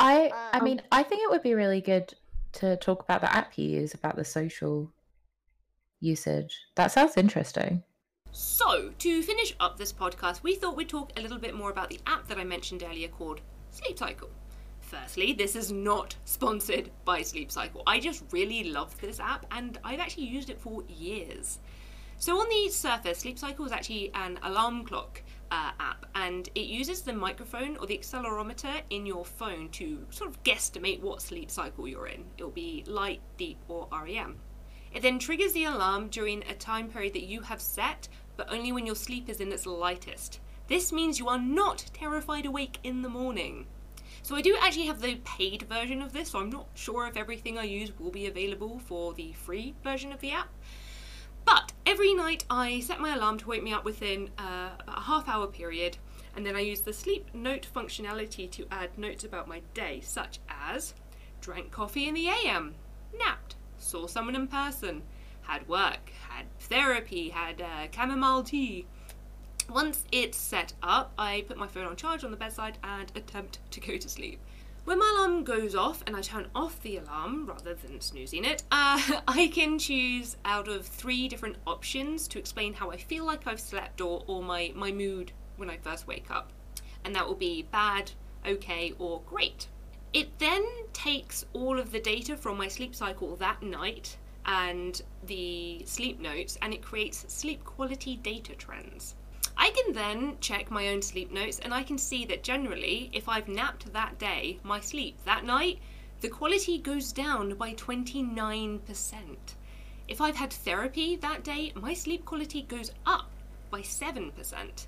I I Um, mean, I think it would be really good to talk about the app you use, about the social usage. That sounds interesting. So, to finish up this podcast, we thought we'd talk a little bit more about the app that I mentioned earlier called Sleep Cycle. Firstly, this is not sponsored by Sleep Cycle. I just really love this app and I've actually used it for years. So, on the surface, Sleep Cycle is actually an alarm clock uh, app and it uses the microphone or the accelerometer in your phone to sort of guesstimate what sleep cycle you're in. It'll be light, deep, or REM. It then triggers the alarm during a time period that you have set, but only when your sleep is in its lightest. This means you are not terrified awake in the morning. So I do actually have the paid version of this, so I'm not sure if everything I use will be available for the free version of the app. But every night I set my alarm to wake me up within uh, about a half hour period, and then I use the sleep note functionality to add notes about my day, such as drank coffee in the AM, napped, saw someone in person, had work, had therapy, had uh, chamomile tea. Once it's set up, I put my phone on charge on the bedside and attempt to go to sleep. When my alarm goes off and I turn off the alarm rather than snoozing it, uh, (laughs) I can choose out of three different options to explain how I feel like I've slept or, or my, my mood when I first wake up. And that will be bad, okay, or great. It then takes all of the data from my sleep cycle that night and the sleep notes and it creates sleep quality data trends. I can then check my own sleep notes and I can see that generally, if I've napped that day, my sleep that night, the quality goes down by 29%. If I've had therapy that day, my sleep quality goes up by 7%.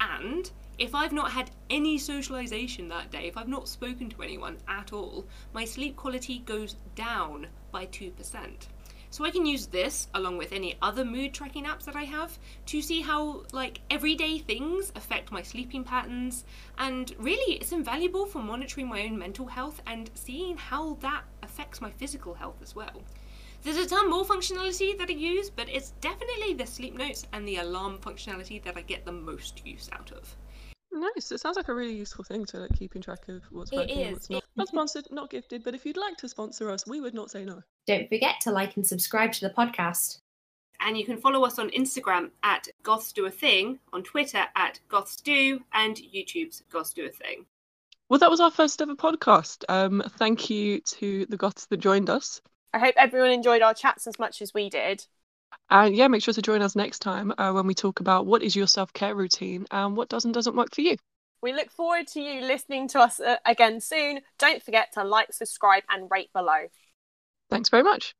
And if I've not had any socialization that day, if I've not spoken to anyone at all, my sleep quality goes down by 2%. So I can use this along with any other mood tracking apps that I have to see how like everyday things affect my sleeping patterns and really it's invaluable for monitoring my own mental health and seeing how that affects my physical health as well. There's a ton more functionality that I use, but it's definitely the sleep notes and the alarm functionality that I get the most use out of. Nice. It sounds like a really useful thing to like keeping track of what's It working and is. what's not. (laughs) Not sponsored, not gifted, but if you'd like to sponsor us, we would not say no. Don't forget to like and subscribe to the podcast. And you can follow us on Instagram at Goths Do a Thing, on Twitter at Goths Do, and YouTube's Goths Do a Thing. Well, that was our first ever podcast. Um, thank you to the Goths that joined us. I hope everyone enjoyed our chats as much as we did. And yeah, make sure to join us next time uh, when we talk about what is your self care routine and what does and doesn't work for you. We look forward to you listening to us uh, again soon. Don't forget to like, subscribe, and rate below. Thanks very much.